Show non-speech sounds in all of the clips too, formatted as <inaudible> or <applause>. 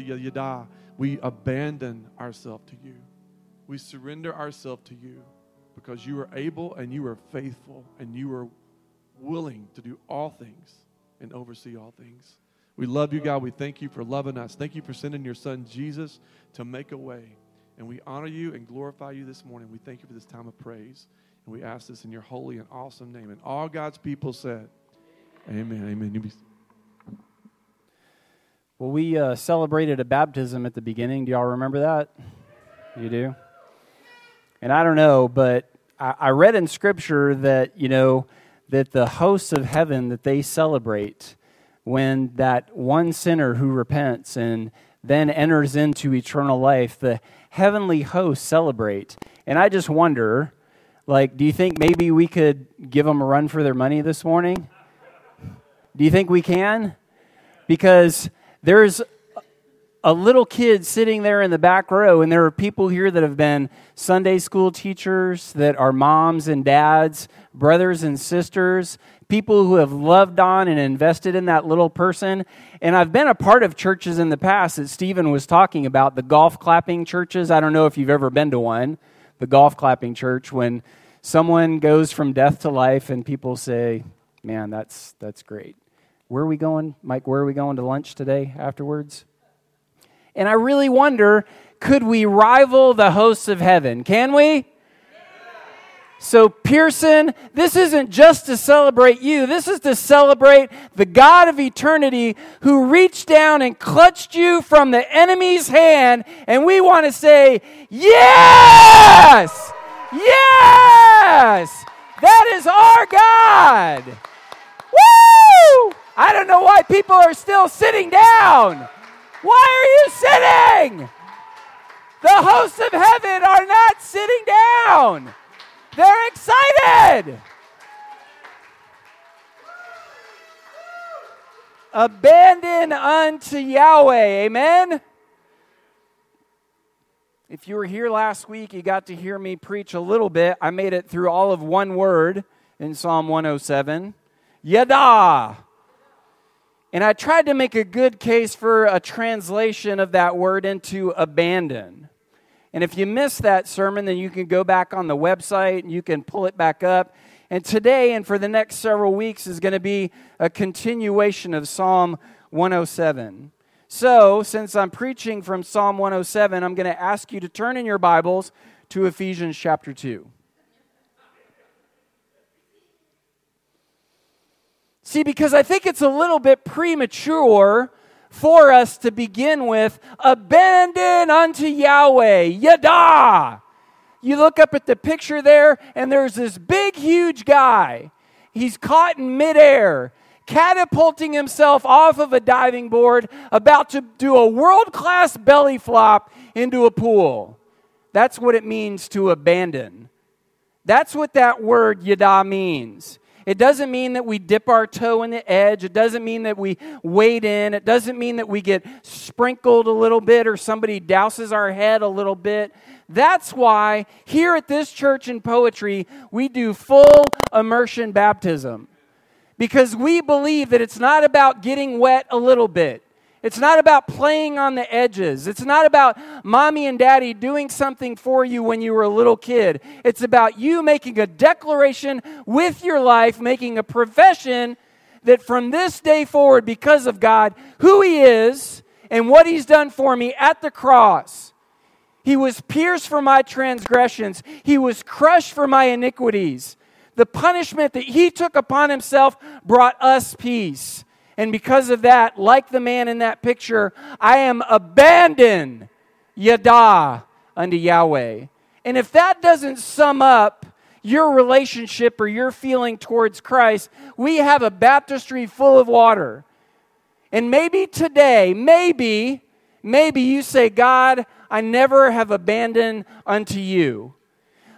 the yada, we abandon ourselves to you. We surrender ourselves to you because you are able and you are faithful and you are willing to do all things and oversee all things. We love you, God. We thank you for loving us. Thank you for sending your son Jesus to make a way. And we honor you and glorify you this morning. We thank you for this time of praise. And we ask this in your holy and awesome name. And all God's people said, Amen. Amen. Well, we uh, celebrated a baptism at the beginning. Do y'all remember that? You do? And I don't know, but I, I read in Scripture that, you know, that the hosts of heaven that they celebrate when that one sinner who repents and then enters into eternal life, the heavenly hosts celebrate. And I just wonder, like, do you think maybe we could give them a run for their money this morning? Do you think we can? Because there's a little kid sitting there in the back row, and there are people here that have been Sunday school teachers, that are moms and dads, brothers and sisters, people who have loved on and invested in that little person. And I've been a part of churches in the past that Stephen was talking about, the golf clapping churches. I don't know if you've ever been to one, the golf clapping church, when someone goes from death to life and people say, Man, that's, that's great. Where are we going, Mike? Where are we going to lunch today afterwards? And I really wonder could we rival the hosts of heaven? Can we? So, Pearson, this isn't just to celebrate you. This is to celebrate the God of eternity who reached down and clutched you from the enemy's hand. And we want to say, Yes! Yes! That is our God! Woo! I don't know why people are still sitting down. Why are you sitting? The hosts of heaven are not sitting down. They're excited. Abandon unto Yahweh. Amen. If you were here last week, you got to hear me preach a little bit. I made it through all of one word in Psalm 107 Yada. And I tried to make a good case for a translation of that word into abandon. And if you missed that sermon, then you can go back on the website and you can pull it back up. And today and for the next several weeks is going to be a continuation of Psalm 107. So, since I'm preaching from Psalm 107, I'm going to ask you to turn in your Bibles to Ephesians chapter 2. See, because I think it's a little bit premature for us to begin with abandon unto Yahweh, Yada. You look up at the picture there, and there's this big, huge guy. He's caught in midair, catapulting himself off of a diving board, about to do a world class belly flop into a pool. That's what it means to abandon. That's what that word yada means. It doesn't mean that we dip our toe in the edge. It doesn't mean that we wade in. It doesn't mean that we get sprinkled a little bit or somebody douses our head a little bit. That's why here at this church in poetry, we do full immersion baptism. Because we believe that it's not about getting wet a little bit. It's not about playing on the edges. It's not about mommy and daddy doing something for you when you were a little kid. It's about you making a declaration with your life, making a profession that from this day forward, because of God, who He is and what He's done for me at the cross, He was pierced for my transgressions, He was crushed for my iniquities. The punishment that He took upon Himself brought us peace. And because of that, like the man in that picture, I am abandoned, yada, unto Yahweh. And if that doesn't sum up your relationship or your feeling towards Christ, we have a baptistry full of water. And maybe today, maybe, maybe you say, God, I never have abandoned unto you.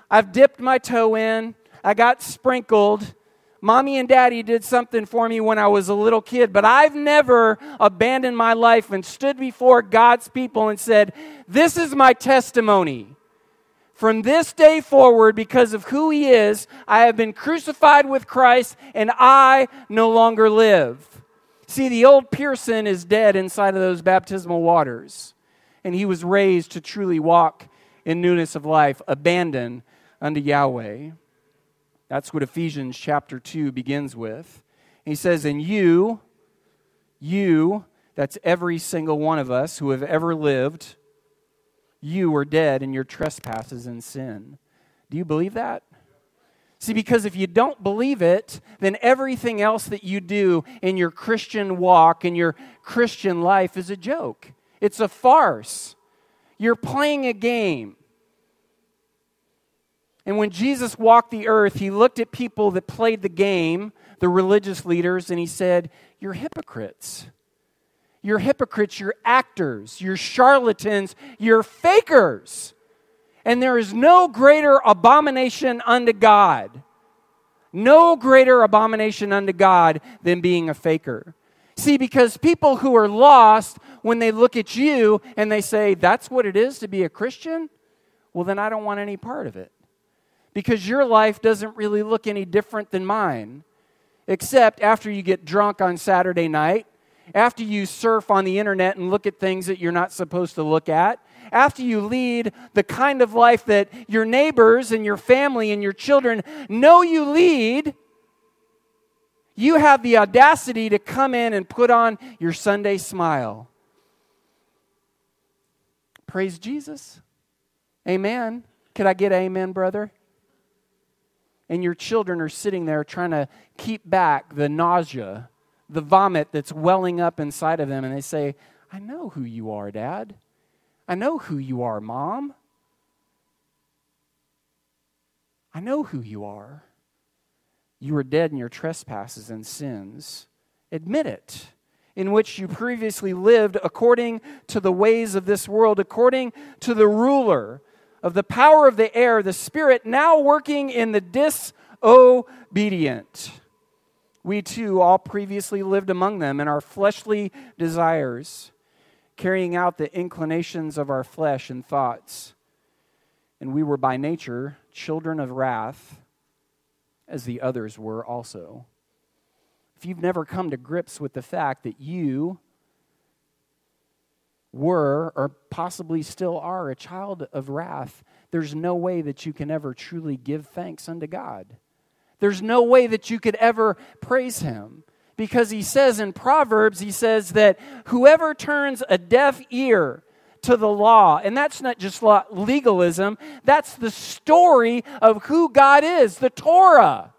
I've dipped my toe in, I got sprinkled, Mommy and daddy did something for me when I was a little kid, but I've never abandoned my life and stood before God's people and said, This is my testimony. From this day forward, because of who He is, I have been crucified with Christ and I no longer live. See, the old Pearson is dead inside of those baptismal waters, and he was raised to truly walk in newness of life, abandoned unto Yahweh. That's what Ephesians chapter 2 begins with. He says, And you, you, that's every single one of us who have ever lived, you were dead in your trespasses and sin. Do you believe that? See, because if you don't believe it, then everything else that you do in your Christian walk, in your Christian life, is a joke. It's a farce. You're playing a game. And when Jesus walked the earth, he looked at people that played the game, the religious leaders, and he said, You're hypocrites. You're hypocrites, you're actors, you're charlatans, you're fakers. And there is no greater abomination unto God, no greater abomination unto God than being a faker. See, because people who are lost, when they look at you and they say, that's what it is to be a Christian, well, then I don't want any part of it. Because your life doesn't really look any different than mine, except after you get drunk on Saturday night, after you surf on the internet and look at things that you're not supposed to look at, after you lead the kind of life that your neighbors and your family and your children know you lead, you have the audacity to come in and put on your Sunday smile. Praise Jesus. Amen. Could I get amen, brother? And your children are sitting there trying to keep back the nausea, the vomit that's welling up inside of them, and they say, I know who you are, Dad. I know who you are, Mom. I know who you are. You were dead in your trespasses and sins. Admit it. In which you previously lived according to the ways of this world, according to the ruler of the power of the air, the Spirit now working in the disobedient. We too all previously lived among them in our fleshly desires carrying out the inclinations of our flesh and thoughts. And we were by nature children of wrath, as the others were also. If you've never come to grips with the fact that you were, or possibly still are, a child of wrath, there's no way that you can ever truly give thanks unto God. There's no way that you could ever praise Him because he says in Proverbs, he says that whoever turns a deaf ear to the law, and that's not just law, legalism, that's the story of who God is, the Torah.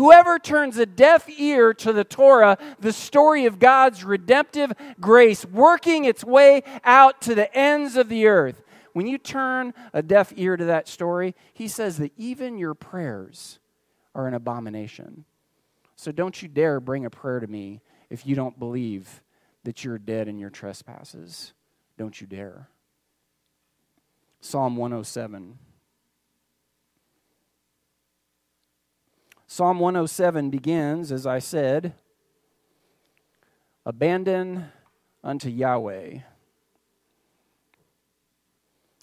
Whoever turns a deaf ear to the Torah, the story of God's redemptive grace working its way out to the ends of the earth. When you turn a deaf ear to that story, he says that even your prayers are an abomination. So don't you dare bring a prayer to me if you don't believe that you're dead in your trespasses. Don't you dare. Psalm 107. Psalm 107 begins, as I said, Abandon unto Yahweh.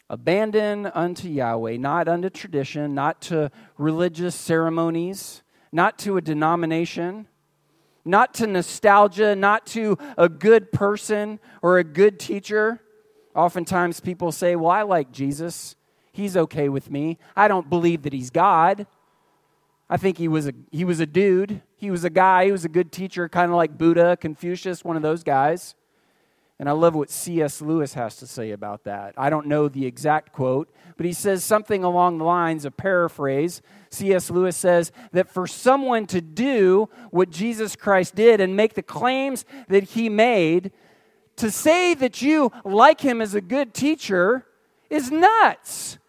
Abandon unto Yahweh, not unto tradition, not to religious ceremonies not to a denomination, not to nostalgia, not to a good person or a good teacher. Oftentimes people say, Well, I like Jesus. He's okay with me. I don't believe that he's God. I think he was a, he was a dude. He was a guy. He was a good teacher, kind of like Buddha, Confucius, one of those guys. And I love what C.S. Lewis has to say about that. I don't know the exact quote, but he says something along the lines of paraphrase. C.S. Lewis says that for someone to do what Jesus Christ did and make the claims that he made, to say that you like him as a good teacher is nuts.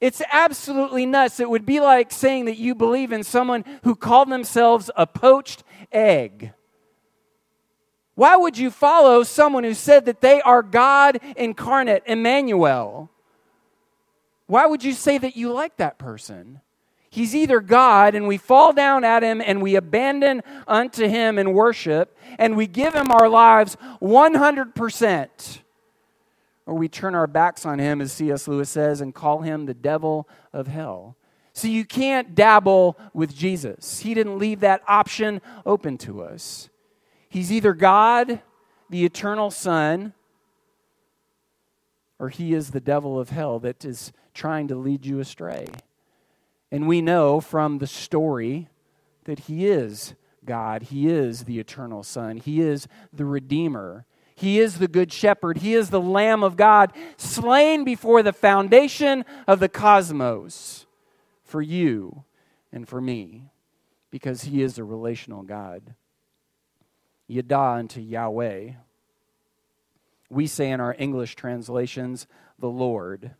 It's absolutely nuts. It would be like saying that you believe in someone who called themselves a poached egg. Why would you follow someone who said that they are God incarnate, Emmanuel? Why would you say that you like that person? He's either God and we fall down at him and we abandon unto him in worship and we give him our lives 100%, or we turn our backs on him, as C.S. Lewis says, and call him the devil of hell. So you can't dabble with Jesus. He didn't leave that option open to us. He's either God, the eternal Son, or he is the devil of hell that is trying to lead you astray. And we know from the story that he is God, he is the eternal Son, he is the Redeemer. He is the Good Shepherd. He is the Lamb of God, slain before the foundation of the cosmos for you and for me, because He is a relational God. Yada unto Yahweh. We say in our English translations, the Lord.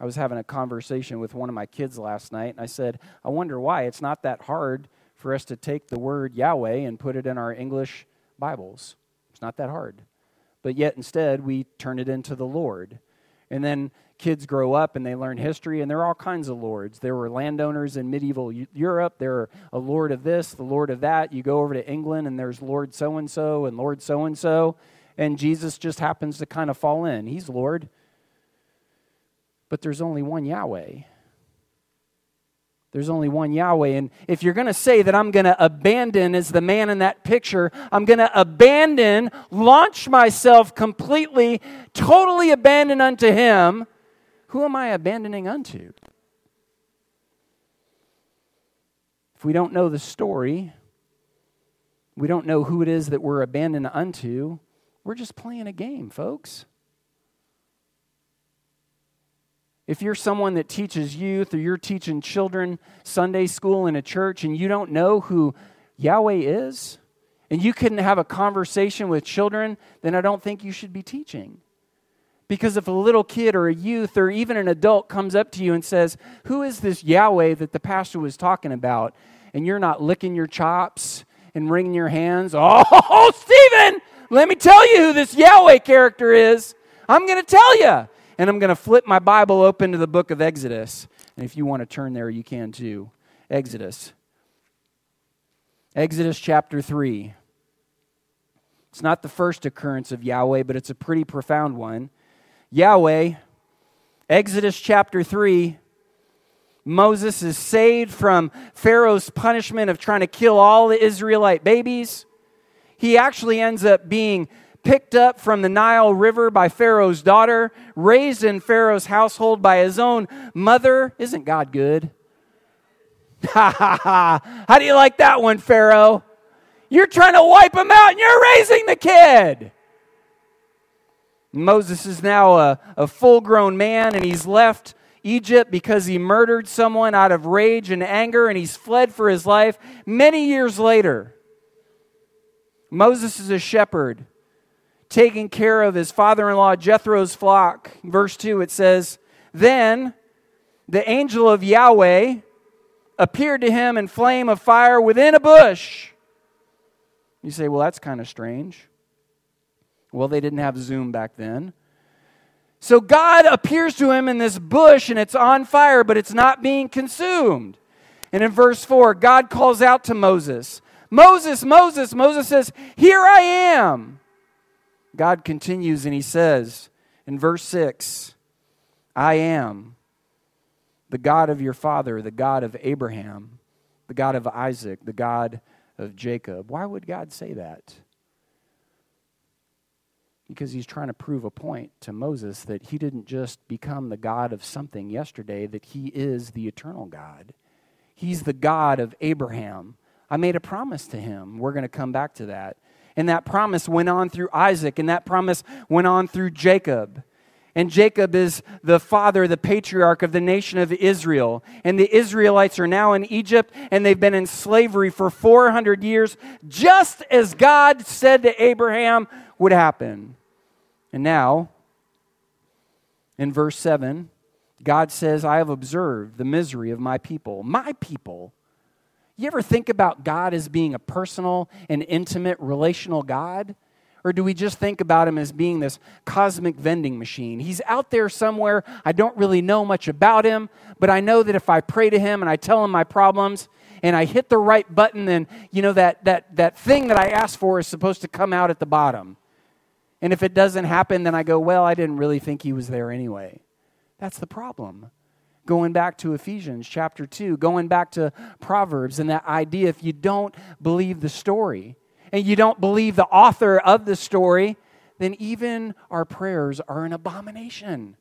I was having a conversation with one of my kids last night, and I said, I wonder why it's not that hard for us to take the word Yahweh and put it in our English Bibles. It's not that hard but yet instead we turn it into the Lord. And then kids grow up and they learn history, and there are all kinds of lords. There were landowners in medieval Europe. There are a lord of this, the lord of that. You go over to England, and there's Lord so and so and Lord so and so. And Jesus just happens to kind of fall in. He's Lord. But there's only one Yahweh. There's only one Yahweh. And if you're going to say that I'm going to abandon as the man in that picture, I'm going to abandon, launch myself completely, totally abandon unto Him, who am I abandoning unto? If we don't know the story, we don't know who it is that we're abandoned unto, we're just playing a game, folks. If you're someone that teaches youth or you're teaching children Sunday school in a church and you don't know who Yahweh is, and you couldn't have a conversation with children, then I don't think you should be teaching. Because if a little kid or a youth or even an adult comes up to you and says, Who is this Yahweh that the pastor was talking about? and you're not licking your chops and wringing your hands, Oh, <laughs> Stephen, let me tell you who this Yahweh character is. I'm going to tell you and I'm going to flip my Bible open to the book of Exodus. And if you want to turn there, you can too. Exodus. Exodus chapter 3. It's not the first occurrence of Yahweh, but it's a pretty profound one. Yahweh, Exodus chapter 3. Moses is saved from Pharaoh's punishment of trying to kill all the Israelite babies. He actually ends up being picked up from the Nile River by Pharaoh's daughter, raised in Pharaoh's household by his own mother. Isn't God good? Ha ha ha. How do you like that one, Pharaoh? You're trying to wipe him out and you're raising the kid. Moses is now a, a full grown man and he's left Egypt because he murdered someone out of rage and anger and he's fled for his life many years later. Moses is a shepherd taking care of his father in law Jethro's flock. Verse 2, it says, Then the angel of Yahweh appeared to him in flame of fire within a bush. You say, Well, that's kind of strange. Well, they didn't have Zoom back then. So God appears to him in this bush and it's on fire, but it's not being consumed. And in verse 4, God calls out to Moses Moses, Moses. Moses says, Here I am. God continues and he says in verse 6 I am the God of your father, the God of Abraham, the God of Isaac, the God of Jacob. Why would God say that? Because he's trying to prove a point to Moses that he didn't just become the God of something yesterday, that he is the eternal God. He's the God of Abraham. I made a promise to him. We're going to come back to that. And that promise went on through Isaac, and that promise went on through Jacob. And Jacob is the father, the patriarch of the nation of Israel. And the Israelites are now in Egypt, and they've been in slavery for 400 years, just as God said to Abraham would happen. And now, in verse 7, God says, I have observed the misery of my people. My people you ever think about God as being a personal and intimate relational God? Or do we just think about him as being this cosmic vending machine? He's out there somewhere. I don't really know much about him, but I know that if I pray to him and I tell him my problems and I hit the right button, then you know that that that thing that I asked for is supposed to come out at the bottom. And if it doesn't happen, then I go, well, I didn't really think he was there anyway. That's the problem going back to Ephesians chapter 2, going back to Proverbs, and that idea if you don't believe the story. and you don't believe the author of the story, then even our prayers are an abomination.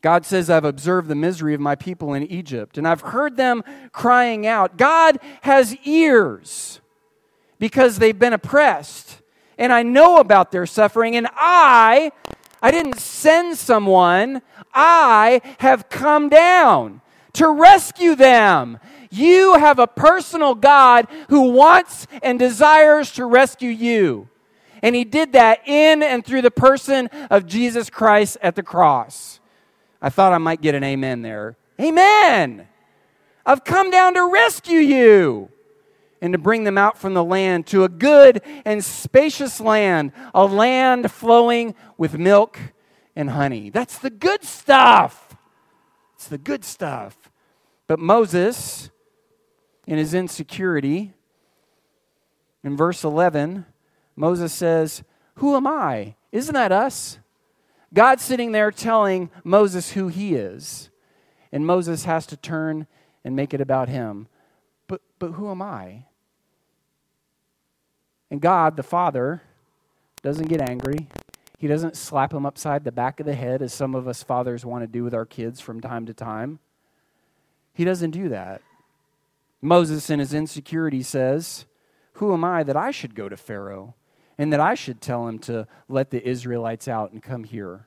God says, I've observed the misery of my people in Egypt, and I've heard them crying out. God has ears because they've been oppressed, and I know about their suffering, and I, I didn't send someone, I have come down to rescue them. You have a personal God who wants and desires to rescue you. And he did that in and through the person of Jesus Christ at the cross. I thought I might get an amen there. Amen. I've come down to rescue you and to bring them out from the land to a good and spacious land, a land flowing with milk and honey. That's the good stuff. It's the good stuff. But Moses, in his insecurity, in verse 11, Moses says, Who am I? Isn't that us? God's sitting there telling Moses who he is. And Moses has to turn and make it about him. But, but who am I? And God, the Father, doesn't get angry. He doesn't slap him upside the back of the head, as some of us fathers want to do with our kids from time to time. He doesn't do that. Moses, in his insecurity, says, Who am I that I should go to Pharaoh? and that I should tell him to let the Israelites out and come here.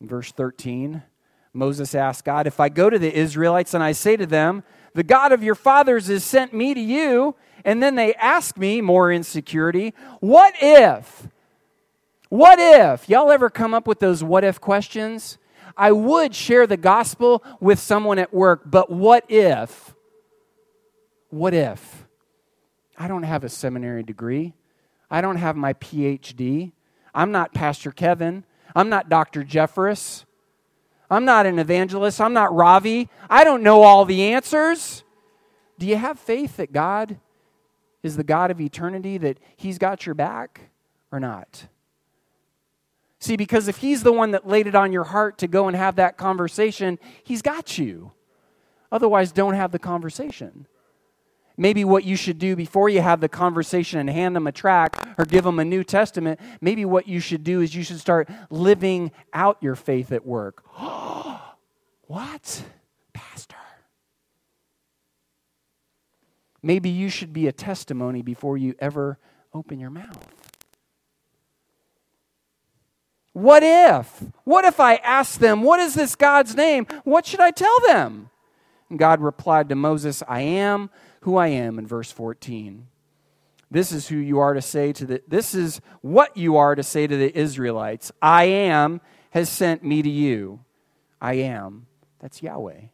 In verse 13, Moses asked God, If I go to the Israelites and I say to them, The God of your fathers has sent me to you, and then they ask me, more insecurity, what if? What if? Y'all ever come up with those what if questions? I would share the gospel with someone at work, but what if? What if? I don't have a seminary degree. I don't have my PhD. I'm not Pastor Kevin. I'm not Dr. Jeffress. I'm not an evangelist. I'm not Ravi. I don't know all the answers. Do you have faith that God is the God of eternity, that He's got your back or not? See, because if He's the one that laid it on your heart to go and have that conversation, He's got you. Otherwise, don't have the conversation maybe what you should do before you have the conversation and hand them a tract or give them a New Testament, maybe what you should do is you should start living out your faith at work. <gasps> what? Pastor. Maybe you should be a testimony before you ever open your mouth. What if? What if I ask them, What is this God's name? What should I tell them? And God replied to Moses, I am who I am in verse 14. This is who you are to say to the this is what you are to say to the Israelites. I am has sent me to you. I am. That's Yahweh.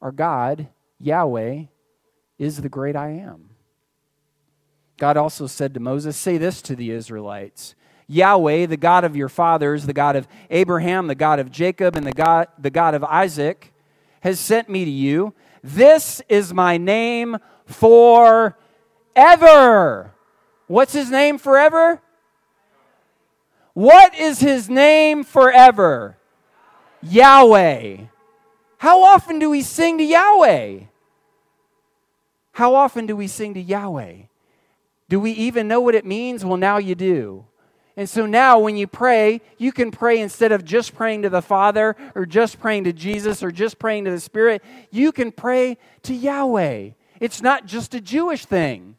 Our God, Yahweh, is the great I am. God also said to Moses, Say this to the Israelites Yahweh, the God of your fathers, the God of Abraham, the God of Jacob, and the God, the God of Isaac, has sent me to you. This is my name forever. What's his name forever? What is his name forever? Yahweh. How often do we sing to Yahweh? How often do we sing to Yahweh? Do we even know what it means? Well, now you do. And so now, when you pray, you can pray instead of just praying to the Father or just praying to Jesus or just praying to the Spirit, you can pray to Yahweh. It's not just a Jewish thing.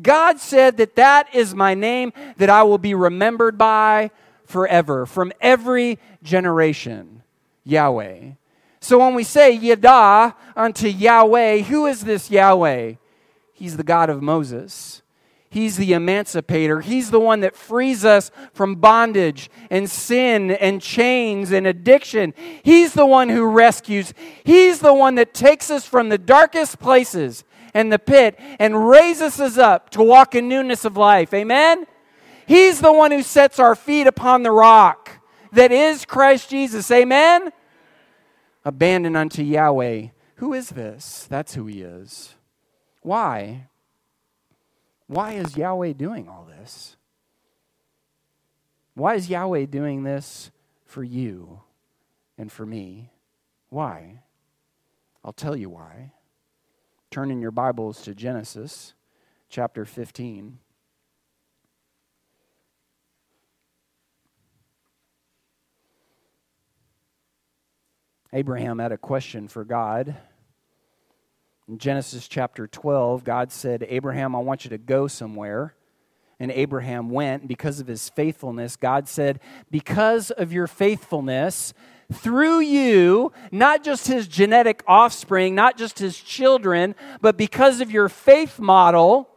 God said that that is my name that I will be remembered by forever, from every generation. Yahweh. So when we say Yada unto Yahweh, who is this Yahweh? He's the God of Moses. He's the emancipator. He's the one that frees us from bondage and sin and chains and addiction. He's the one who rescues. He's the one that takes us from the darkest places and the pit and raises us up to walk in newness of life. Amen? He's the one who sets our feet upon the rock that is Christ Jesus. Amen? Abandoned unto Yahweh. Who is this? That's who he is. Why? Why is Yahweh doing all this? Why is Yahweh doing this for you and for me? Why? I'll tell you why. turn in your Bibles to Genesis chapter 15. Abraham had a question for God. In Genesis chapter 12, God said, Abraham, I want you to go somewhere. And Abraham went because of his faithfulness. God said, Because of your faithfulness, through you, not just his genetic offspring, not just his children, but because of your faith model,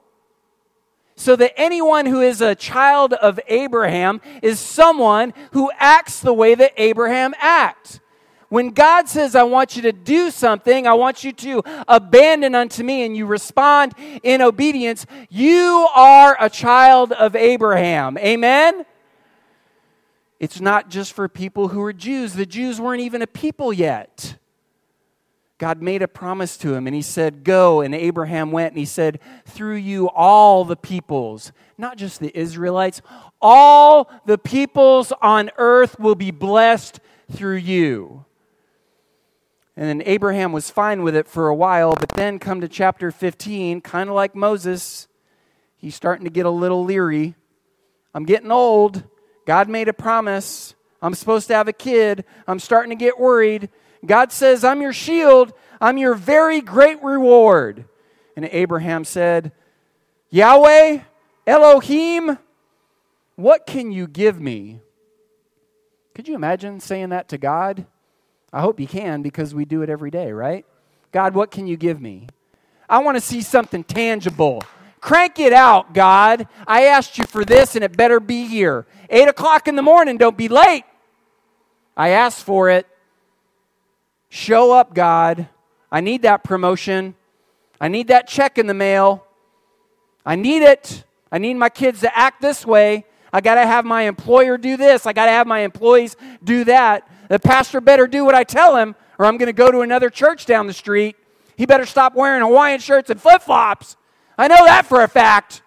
so that anyone who is a child of Abraham is someone who acts the way that Abraham acts. When God says, I want you to do something, I want you to abandon unto me, and you respond in obedience, you are a child of Abraham. Amen? It's not just for people who are Jews. The Jews weren't even a people yet. God made a promise to him and he said, Go. And Abraham went and he said, Through you, all the peoples, not just the Israelites, all the peoples on earth will be blessed through you. And then Abraham was fine with it for a while, but then come to chapter 15, kind of like Moses, he's starting to get a little leery. I'm getting old. God made a promise. I'm supposed to have a kid. I'm starting to get worried. God says, I'm your shield. I'm your very great reward. And Abraham said, Yahweh, Elohim, what can you give me? Could you imagine saying that to God? I hope you can because we do it every day, right? God, what can you give me? I want to see something tangible. Crank it out, God. I asked you for this and it better be here. Eight o'clock in the morning, don't be late. I asked for it. Show up, God. I need that promotion. I need that check in the mail. I need it. I need my kids to act this way. I got to have my employer do this. I got to have my employees do that. The pastor better do what I tell him, or I'm going to go to another church down the street. He better stop wearing Hawaiian shirts and flip flops. I know that for a fact.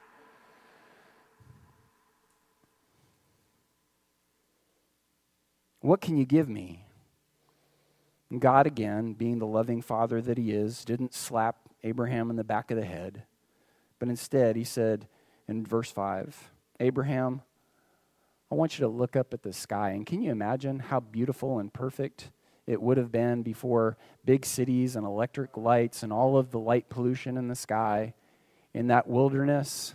What can you give me? And God, again, being the loving father that he is, didn't slap Abraham in the back of the head, but instead he said in verse 5 Abraham, I want you to look up at the sky. And can you imagine how beautiful and perfect it would have been before big cities and electric lights and all of the light pollution in the sky in that wilderness?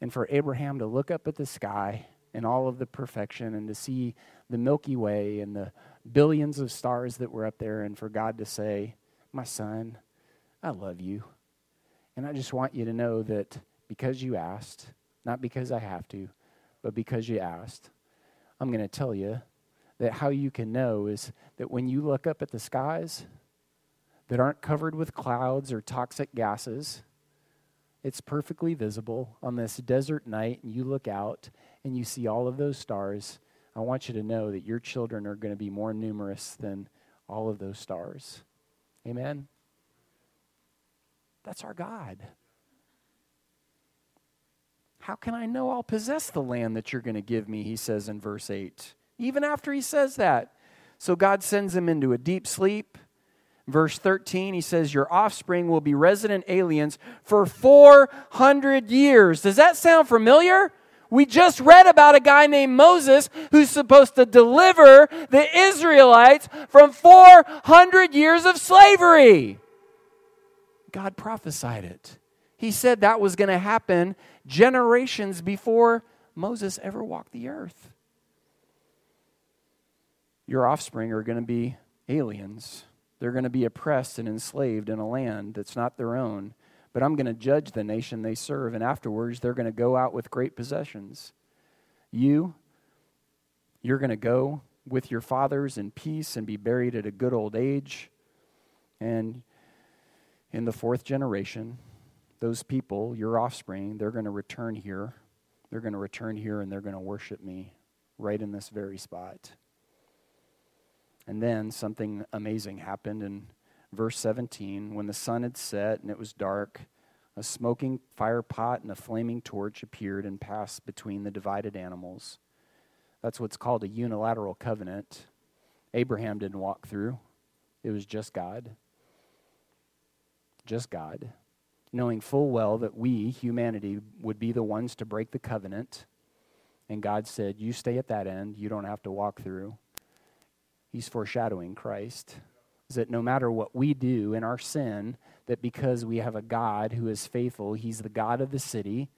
And for Abraham to look up at the sky and all of the perfection and to see the Milky Way and the billions of stars that were up there, and for God to say, My son, I love you. And I just want you to know that because you asked, not because I have to, but because you asked, I'm going to tell you that how you can know is that when you look up at the skies that aren't covered with clouds or toxic gases, it's perfectly visible on this desert night, and you look out and you see all of those stars. I want you to know that your children are going to be more numerous than all of those stars. Amen? That's our God. How can I know I'll possess the land that you're going to give me? He says in verse 8. Even after he says that. So God sends him into a deep sleep. Verse 13, he says, Your offspring will be resident aliens for 400 years. Does that sound familiar? We just read about a guy named Moses who's supposed to deliver the Israelites from 400 years of slavery. God prophesied it. He said that was going to happen generations before Moses ever walked the earth. Your offspring are going to be aliens. They're going to be oppressed and enslaved in a land that's not their own. But I'm going to judge the nation they serve, and afterwards they're going to go out with great possessions. You, you're going to go with your fathers in peace and be buried at a good old age. And in the fourth generation, those people, your offspring, they're going to return here. They're going to return here and they're going to worship me right in this very spot. And then something amazing happened in verse 17. When the sun had set and it was dark, a smoking fire pot and a flaming torch appeared and passed between the divided animals. That's what's called a unilateral covenant. Abraham didn't walk through, it was just God. just God, knowing full well that we, humanity, would be the ones to break the covenant. And God said, You stay at that end, you don't have to walk through. He's foreshadowing Christ. Is that no matter what we do in our sin, that because we have a God who is faithful, He's the God of the city,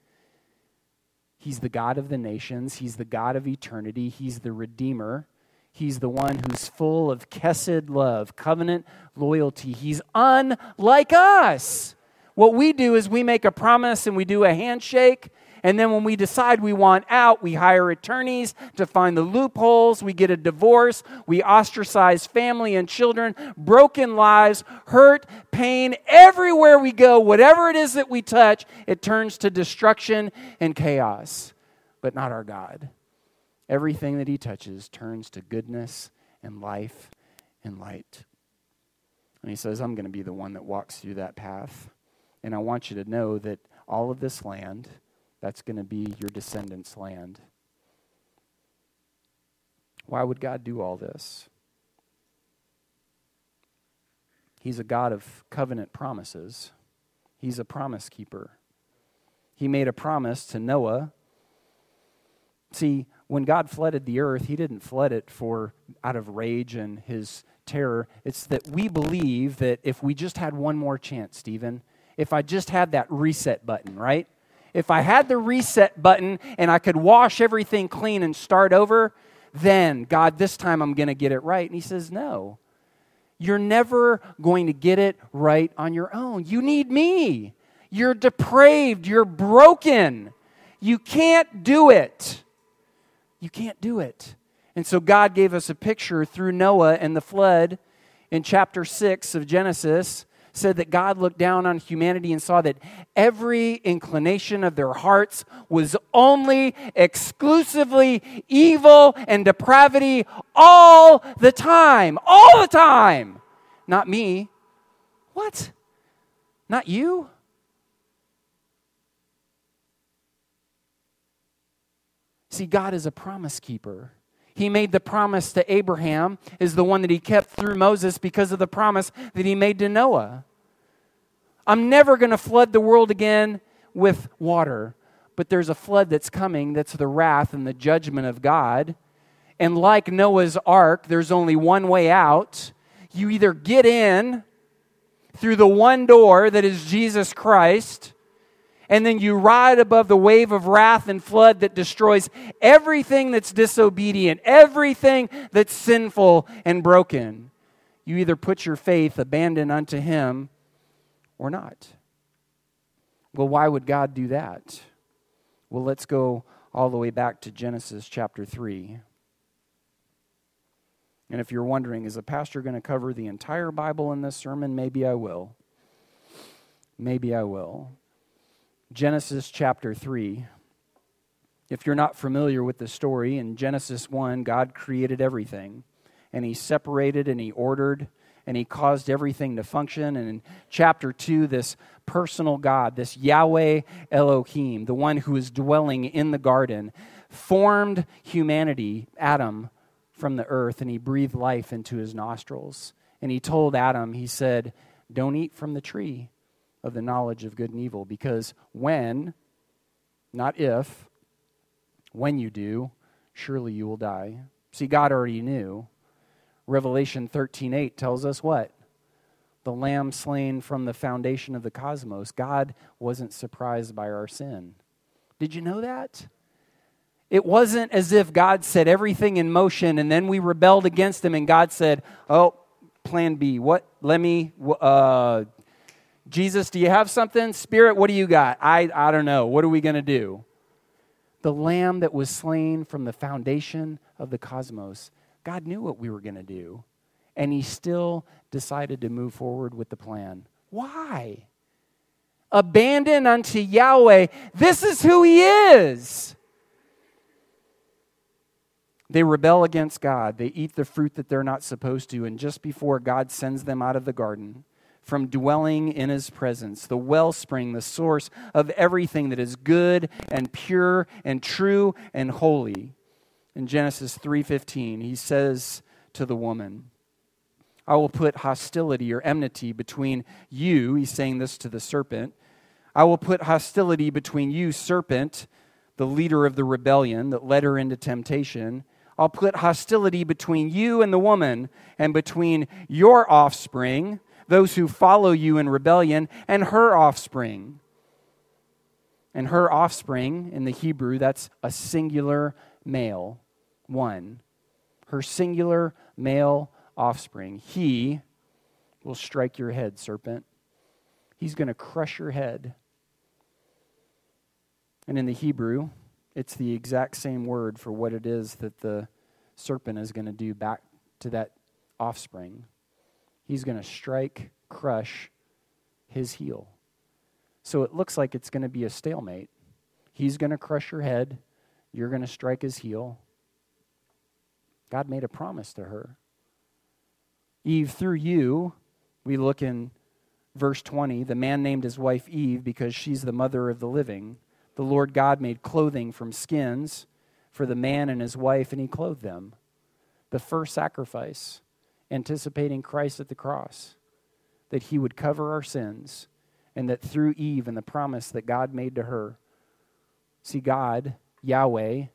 He's the God of the nations, He's the God of eternity, He's the Redeemer. He's the one who's full of kesed love, covenant loyalty. He's unlike us. What we do is we make a promise and we do a handshake and then when we decide we want out, we hire attorneys to find the loopholes. We get a divorce. We ostracize family and children, broken lives, hurt, pain. Everywhere we go, whatever it is that we touch, it turns to destruction and chaos. But not our God. Everything that He touches turns to goodness and life and light. And He says, I'm going to be the one that walks through that path. And I want you to know that all of this land, that's going to be your descendants' land. Why would God do all this? He's a God of covenant promises. He's a promise keeper. He made a promise to Noah. See, when God flooded the earth, he didn't flood it for out of rage and his terror. It's that we believe that if we just had one more chance, Stephen, if I just had that reset button, right? if I had the reset button and I could wash everything clean and start over, then, God, this time I'm going to get it right. And he says, No. You're never going to get it right on your own. You need me. You're depraved. You're broken. You can't do it. You can't do it. And so God gave us a picture through Noah and the flood in chapter 6 of Genesis said that God looked down on humanity and saw that every inclination of their hearts was only exclusively evil and depravity all the time. All the time. Not me. What? Not you? See, God is a promise keeper. He made the promise to Abraham, is the one that he kept through Moses because of the promise that he made to Noah. I'm never going to flood the world again with water, but there's a flood that's coming that's the wrath and the judgment of God. And like Noah's ark, there's only one way out. You either get in through the one door that is Jesus Christ, and then you ride above the wave of wrath and flood that destroys everything that's disobedient, everything that's sinful and broken. You either put your faith, abandoned unto Him, or not. Well, why would God do that? Well, let's go all the way back to Genesis chapter 3. And if you're wondering, is a pastor going to cover the entire Bible in this sermon? Maybe I will. Maybe I will. Genesis chapter 3. If you're not familiar with the story, in Genesis 1, God created everything, and He separated and He ordered and He caused everything to function. And in chapter 2, this personal God, this Yahweh Elohim, the one who is dwelling in the garden, formed humanity, Adam, from the earth, and He breathed life into his nostrils. And He told Adam, He said, Don't eat from the tree of the knowledge of good and evil, because when, not if, when you do, surely you will die. See, God already knew. Revelation 13:8 tells us what? The lamb slain from the foundation of the cosmos. God wasn't surprised by our sin. Did you know that? It wasn't as if God set everything in motion and then we rebelled against him and God said, "Oh, plan B. What? Let me uh, Jesus, do you have something? Spirit, what do you got? I, I don't know. What are we going to do? The lamb that was slain from the foundation of the cosmos. God knew what we were going to do, and He still decided to move forward with the plan. Why? Abandon unto Yahweh. This is who He is. They rebel against God. They eat the fruit that they're not supposed to. And just before God sends them out of the garden, from dwelling in his presence, the wellspring, the source of everything that is good and pure and true and holy. In Genesis 3:15, he says to the woman, I will put hostility or enmity between you. He's saying this to the serpent. I will put hostility between you, serpent, the leader of the rebellion that led her into temptation. I'll put hostility between you and the woman, and between your offspring, those who follow you in rebellion, and her offspring. And her offspring, in the Hebrew, that's a singular male, one. Her singular male offspring. He will strike your head, serpent. He's going to crush your head. And in the Hebrew, it's the exact same word for what it is that the serpent is going to do back to that offspring. He's going to strike, crush his heel. So it looks like it's going to be a stalemate. He's going to crush your head, you're going to strike his heel. God made a promise to her. Eve, through you, we look in verse 20, the man named his wife Eve because she's the mother of the living. The Lord God made clothing from skins for the man and his wife, and he clothed them. The first sacrifice, anticipating Christ at the cross, that he would cover our sins, and that through Eve and the promise that God made to her, see, God, Yahweh,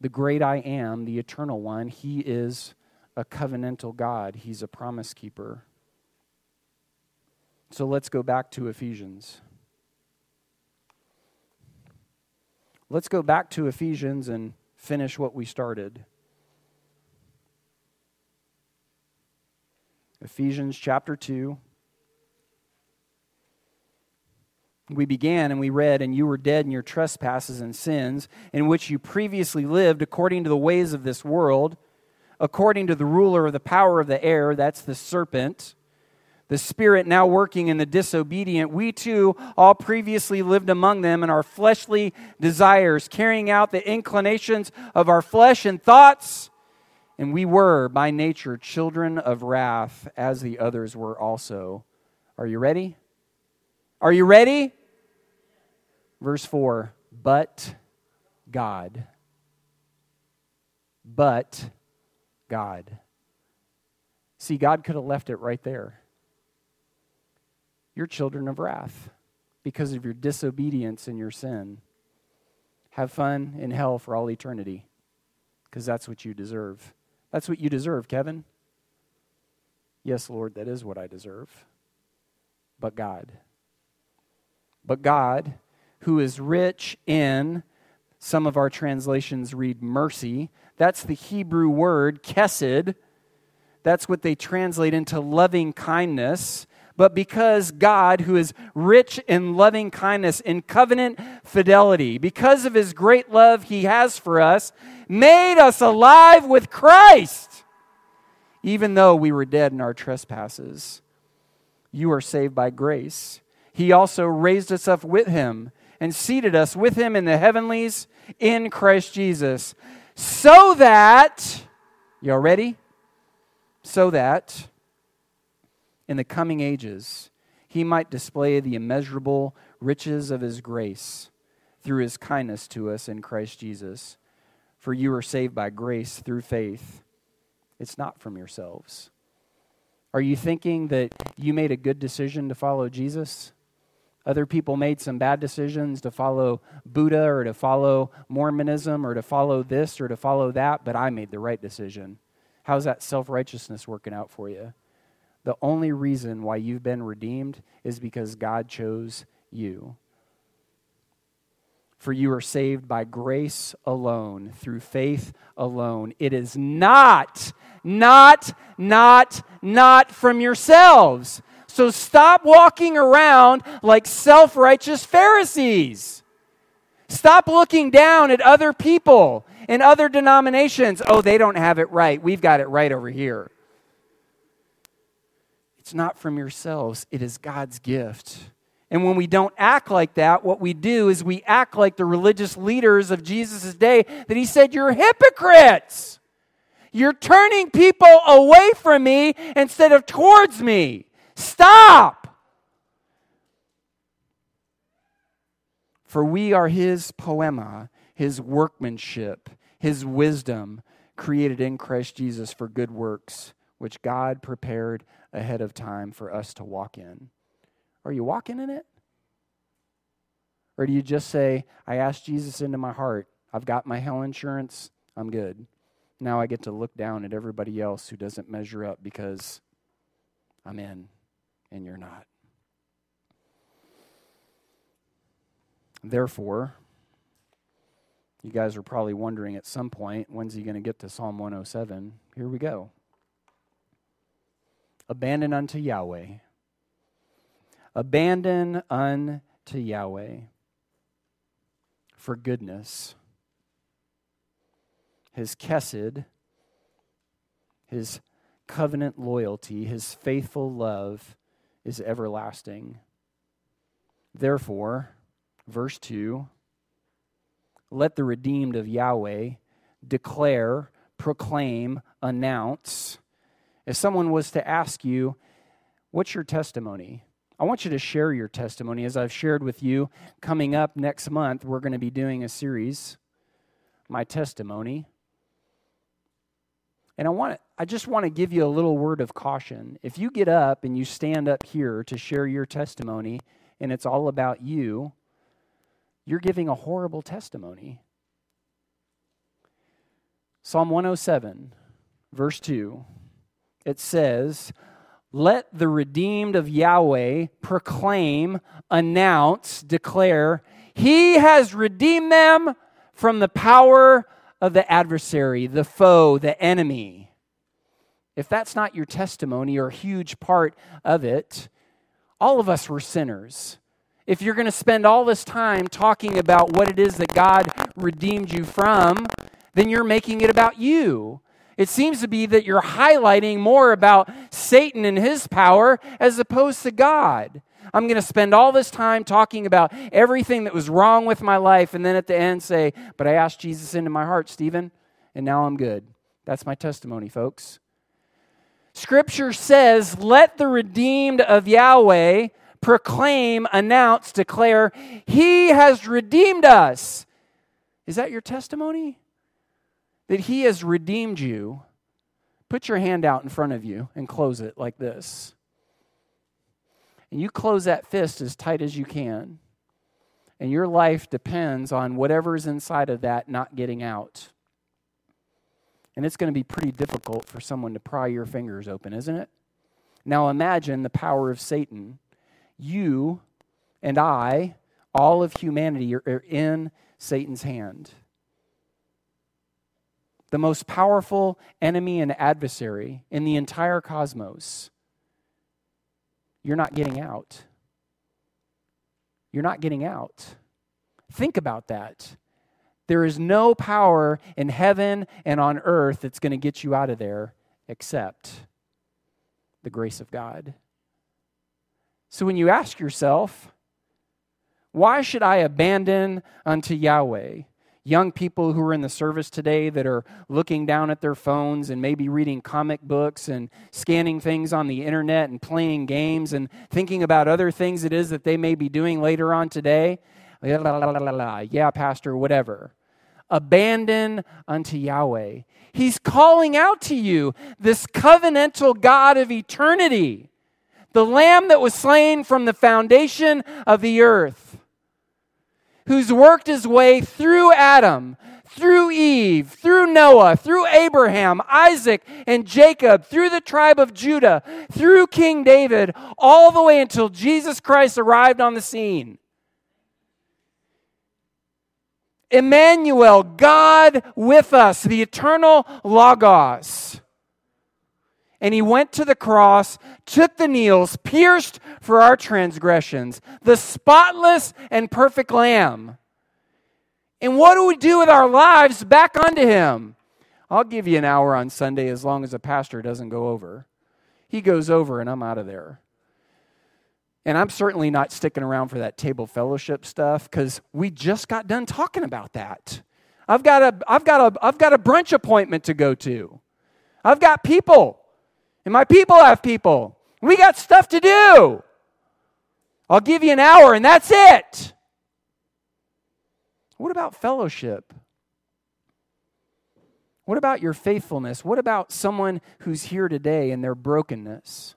the great I am, the eternal one, he is a covenantal God, he's a promise keeper. So let's go back to Ephesians. Let's go back to Ephesians and finish what we started. Ephesians chapter 2. We began and we read, And you were dead in your trespasses and sins, in which you previously lived according to the ways of this world, according to the ruler of the power of the air, that's the serpent the Spirit now working in the disobedient, we too all previously lived among them in our fleshly desires, carrying out the inclinations of our flesh and thoughts. And we were, by nature, children of wrath, as the others were also. Are you ready? Are you ready? Verse 4 But God. But God. See, God could have left it right there you're children of wrath because of your disobedience and your sin. Have fun in hell for all eternity because that's what you deserve. That's what you deserve, Kevin. Yes, Lord, that is what I deserve. But God. But God, who is rich in, some of our translations read mercy. That's the Hebrew word, kesed. That's what they translate into loving kindness but because God, who is rich in loving kindness and covenant fidelity, because of his great love he has for us, made us alive with Christ, even though we were dead in our trespasses. You are saved by grace. He also raised us up with him and seated us with him in the heavenlies in Christ Jesus, so that, y'all ready? So that in the coming ages, he might display the immeasurable riches of his grace through his kindness to us in Christ Jesus. For you are saved by grace through faith. It's not from yourselves. Are you thinking that you made a good decision to follow Jesus? Other people made some bad decisions to follow Buddha or to follow Mormonism or to follow this or to follow that, but I made the right decision. How's that self righteousness working out for you? The only reason why you've been redeemed is because God chose you. For you are saved by grace alone, through faith alone. It is not, not, not, not from yourselves. So stop walking around like self righteous Pharisees. Stop looking down at other people in other denominations. Oh, they don't have it right. We've got it right over here. It's not from yourselves, it is God's gift. And when we don't act like that, what we do is we act like the religious leaders of Jesus' day that he said, You're hypocrites. You're turning people away from me instead of towards me. Stop. For we are his poema, his workmanship, his wisdom, created in Christ Jesus for good works, which God prepared ahead of time for us to walk in. Are you walking in it? Or do you just say, I asked Jesus into my heart, I've got my hell insurance, I'm good. Now I get to look down at everybody else who doesn't measure up because I'm in and you're not. Therefore, you guys are probably wondering at some point, when's he going to get to Psalm 107? Here we go. Abandon unto Yahweh. Abandon unto Yahweh for goodness. His kesed, his covenant loyalty, his faithful love is everlasting. Therefore, verse 2 let the redeemed of Yahweh declare, proclaim, announce. If someone was to ask you, What's your testimony? I want you to share your testimony. As I've shared with you, coming up next month, we're going to be doing a series, My Testimony. And I want I just want to give you a little word of caution. If you get up and you stand up here to share your testimony and it's all about you, you're giving a horrible testimony. Psalm 107, verse 2, it says, Let the redeemed of Yahweh proclaim, announce, declare, He has redeemed them from the power of the adversary, the foe, the enemy. If that's not your testimony or a huge part of it, all of us were sinners if you're going to spend all this time talking about what it is that God redeemed you from, then you're making it about you. It seems to be that you're highlighting more about Satan and his power as opposed to God. I'm going to spend all this time talking about everything that was wrong with my life, and then at the end say, But I asked Jesus into my heart, Stephen, and now I'm good. That's my testimony, folks. Scripture says, Let the redeemed of Yahweh proclaim, announce, declare, He has redeemed us. Is that your testimony? That He has redeemed you? Put your hand out in front of you and close it like this. And you close that fist as tight as you can. And your life depends on whatever's inside of that not getting out. And it's going to be pretty difficult for someone to pry your fingers open, isn't it? Now imagine the power of Satan you and I, all of humanity, are in Satan's hand. The most powerful enemy and adversary in the entire cosmos. You're not getting out. You're not getting out. Think about that. There is no power in heaven and on earth that's going to get you out of there except the grace of God. So when you ask yourself, why should I abandon unto Yahweh? Young people who are in the service today that are looking down at their phones and maybe reading comic books and scanning things on the internet and playing games and thinking about other things it is that they may be doing later on today. Yeah, Pastor, whatever. Abandon unto Yahweh. He's calling out to you, this covenantal God of eternity the lamb that was slain from the foundation of the earth, who's worked his way through Adam, through Eve, through Noah, through Abraham, Isaac, and Jacob, through the tribe of Judah, through King David, all the way until Jesus Christ arrived on the scene. Emmanuel, God with us, the eternal Logos and he went to the cross, took the nails, pierced for our transgressions, the spotless and perfect Lamb. And what do we do with our lives back unto him? I'll give you an hour on Sunday as long as a pastor doesn't go over. He goes over, and I'm out of there. And I'm certainly not sticking around for that table fellowship stuff because we just got done talking about that. I've got a I've got a I've got a brunch appointment to go to. I've got people and my people have people. We got stuff to do. I'll give you an hour and that's it. What about fellowship? What about your faithfulness? What about someone who's here today and their brokenness?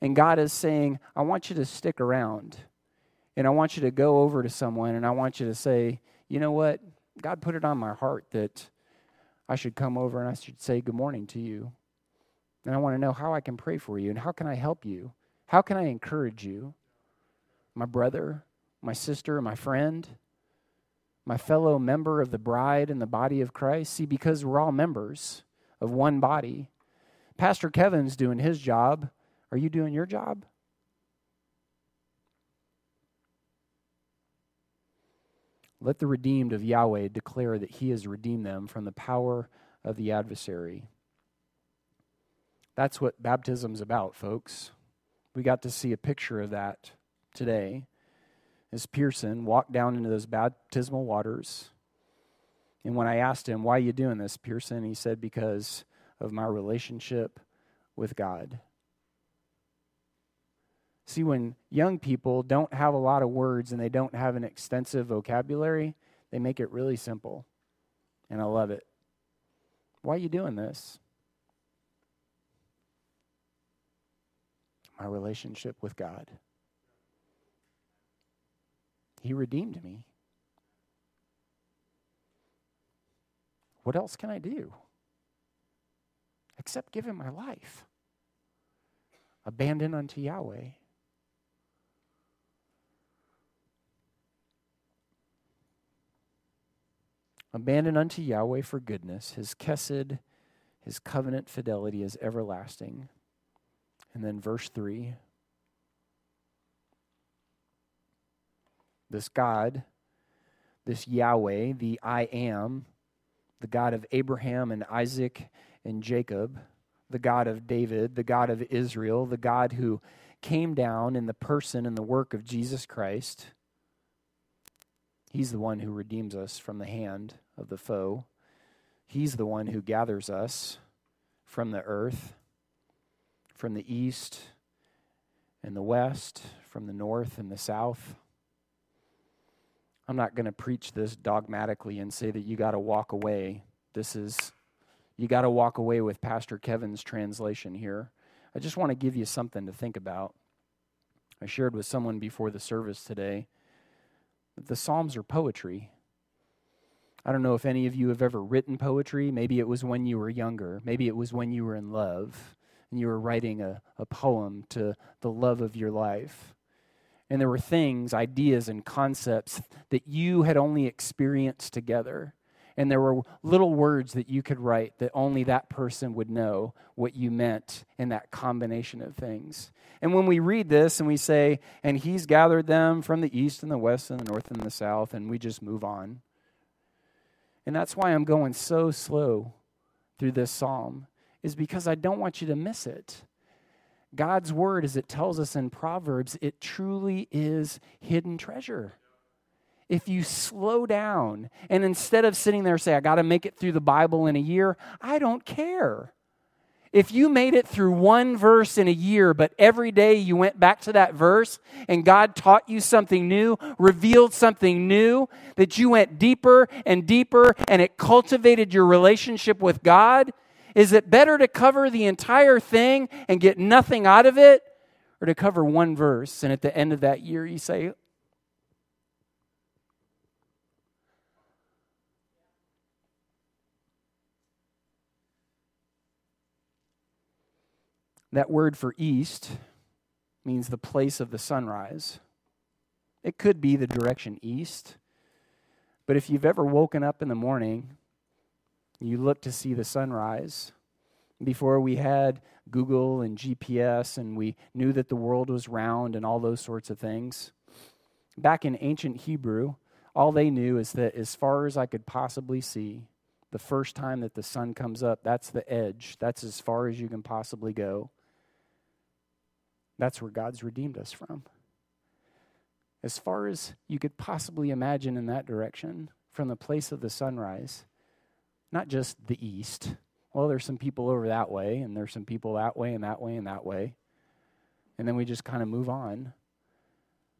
And God is saying, I want you to stick around. And I want you to go over to someone and I want you to say, you know what? God put it on my heart that I should come over and I should say good morning to you. And I want to know how I can pray for you and how can I help you? How can I encourage you? My brother, my sister, my friend, my fellow member of the bride and the body of Christ. See, because we're all members of one body. Pastor Kevin's doing his job. Are you doing your job? Let the redeemed of Yahweh declare that he has redeemed them from the power of the adversary. That's what baptism's about, folks. We got to see a picture of that today as Pearson walked down into those baptismal waters. And when I asked him, Why are you doing this, Pearson? He said, Because of my relationship with God. See, when young people don't have a lot of words and they don't have an extensive vocabulary, they make it really simple. And I love it. Why are you doing this? My relationship with God. He redeemed me. What else can I do? Except give him my life. Abandon unto Yahweh. Abandon unto Yahweh for goodness. His kesed, his covenant fidelity is everlasting. And then verse 3 this God, this Yahweh, the I am, the God of Abraham and Isaac and Jacob, the God of David, the God of Israel, the God who came down in the person and the work of Jesus Christ. He's the one who redeems us from the hand of the foe. He's the one who gathers us from the earth, from the east and the west, from the north and the south. I'm not going to preach this dogmatically and say that you got to walk away. This is, you got to walk away with Pastor Kevin's translation here. I just want to give you something to think about. I shared with someone before the service today that the Psalms are poetry. I don't know if any of you have ever written poetry. Maybe it was when you were younger. Maybe it was when you were in love and you were writing a, a poem to the love of your life and there were things, ideas, and concepts that you had only experienced together. And there were little words that you could write that only that person would know what you meant in that combination of things. And when we read this and we say, and he's gathered them from the east and the west and the north and the south, and we just move on. And that's why I'm going so slow through this psalm, is because I don't want you to miss it. God's word, as it tells us in Proverbs, it truly is hidden treasure. If you slow down and instead of sitting there say, I got to make it through the Bible in a year, I don't care. If you made it through one verse in a year, but every day you went back to that verse and God taught you something new, revealed something new, that you went deeper and deeper and it cultivated your relationship with God, is it better to cover the entire thing and get nothing out of it, or to cover one verse and at the end of that year you say, That word for east means the place of the sunrise. It could be the direction east, but if you've ever woken up in the morning you look to see the sunrise. Before we had Google and GPS and we knew that the world was round and all those sorts of things. Back in ancient Hebrew, all they knew is that as far as I could possibly see, the first time that the sun comes up, that's the edge. That's as far as you can possibly go. That's where God's redeemed us from. As far as you could possibly imagine in that direction, from the place of the sunrise, not just the east. Well, there's some people over that way, and there's some people that way, and that way, and that way. And then we just kind of move on.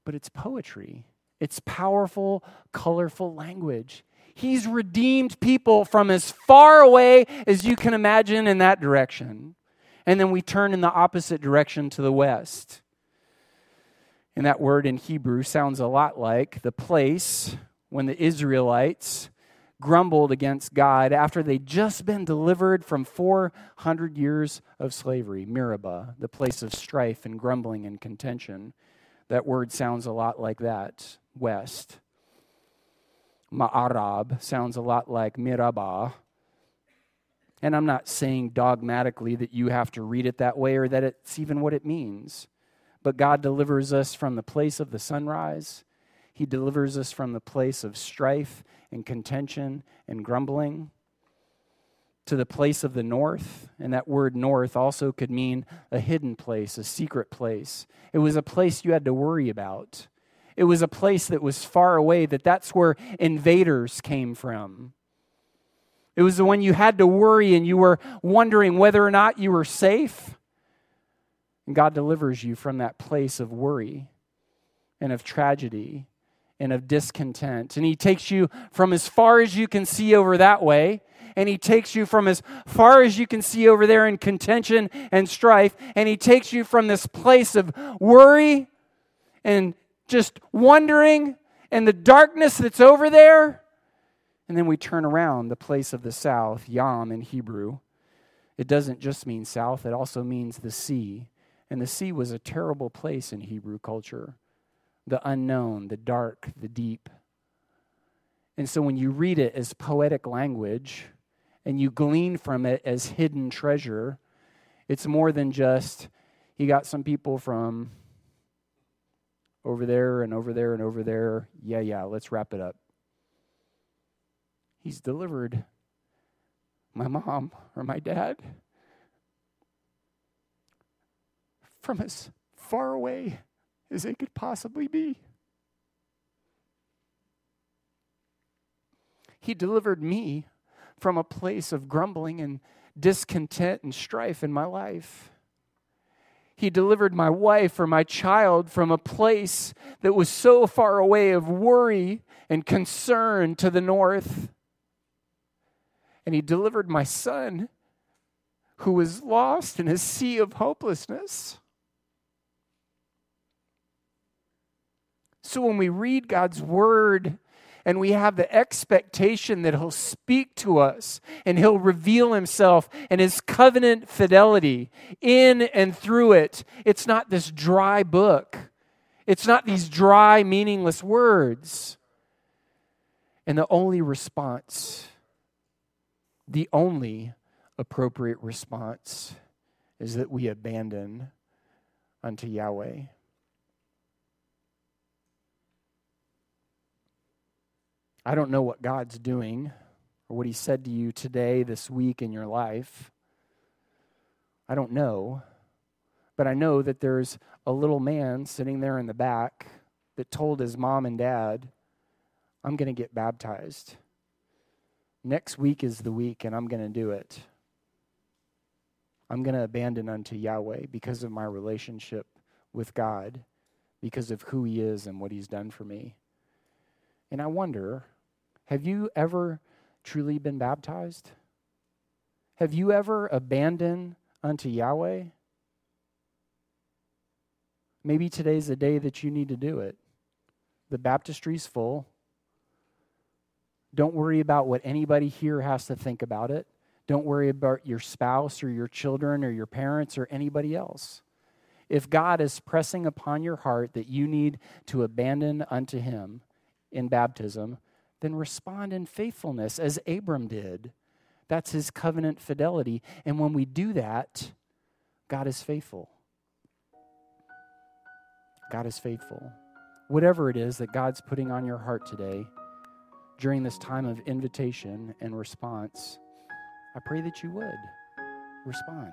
But it's poetry, it's powerful, colorful language. He's redeemed people from as far away as you can imagine in that direction. And then we turn in the opposite direction to the west. And that word in Hebrew sounds a lot like the place when the Israelites grumbled against God after they'd just been delivered from 400 years of slavery. Mirabah, the place of strife and grumbling and contention. That word sounds a lot like that, west. Ma'arab sounds a lot like Mirabah. And I'm not saying dogmatically that you have to read it that way or that it's even what it means. But God delivers us from the place of the sunrise. He delivers us from the place of strife and contention and grumbling to the place of the north. And that word north also could mean a hidden place, a secret place. It was a place you had to worry about. It was a place that was far away, that that's where invaders came from. It was the one you had to worry and you were wondering whether or not you were safe. And God delivers you from that place of worry and of tragedy and of discontent. And He takes you from as far as you can see over that way, and He takes you from as far as you can see over there in contention and strife, and He takes you from this place of worry and just wondering and the darkness that's over there. And then we turn around the place of the south, Yam in Hebrew. It doesn't just mean south, it also means the sea. And the sea was a terrible place in Hebrew culture the unknown, the dark, the deep. And so when you read it as poetic language and you glean from it as hidden treasure, it's more than just he got some people from over there and over there and over there. Yeah, yeah, let's wrap it up. He's delivered my mom or my dad from as far away as they could possibly be. He delivered me from a place of grumbling and discontent and strife in my life. He delivered my wife or my child from a place that was so far away of worry and concern to the north. And He delivered my son who was lost in a sea of hopelessness. So when we read God's word, and we have the expectation that He'll speak to us and He'll reveal Himself and His covenant fidelity in and through it. It's not this dry book, it's not these dry, meaningless words. And the only response, the only appropriate response, is that we abandon unto Yahweh. I don't know what God's doing or what He said to you today, this week in your life. I don't know. But I know that there's a little man sitting there in the back that told his mom and dad, I'm going to get baptized. Next week is the week, and I'm going to do it. I'm going to abandon unto Yahweh because of my relationship with God, because of who He is and what He's done for me. And I wonder have you ever truly been baptized? Have you ever abandoned unto Yahweh? Maybe today's the day that you need to do it. The baptistry's full. Don't worry about what anybody here has to think about it. Don't worry about your spouse or your children or your parents or anybody else. If God is pressing upon your heart that you need to abandon unto Him in baptism, then respond in faithfulness as Abram did. That's his covenant fidelity. And when we do that, God is faithful. God is faithful. Whatever it is that God's putting on your heart today during this time of invitation and response, I pray that you would respond.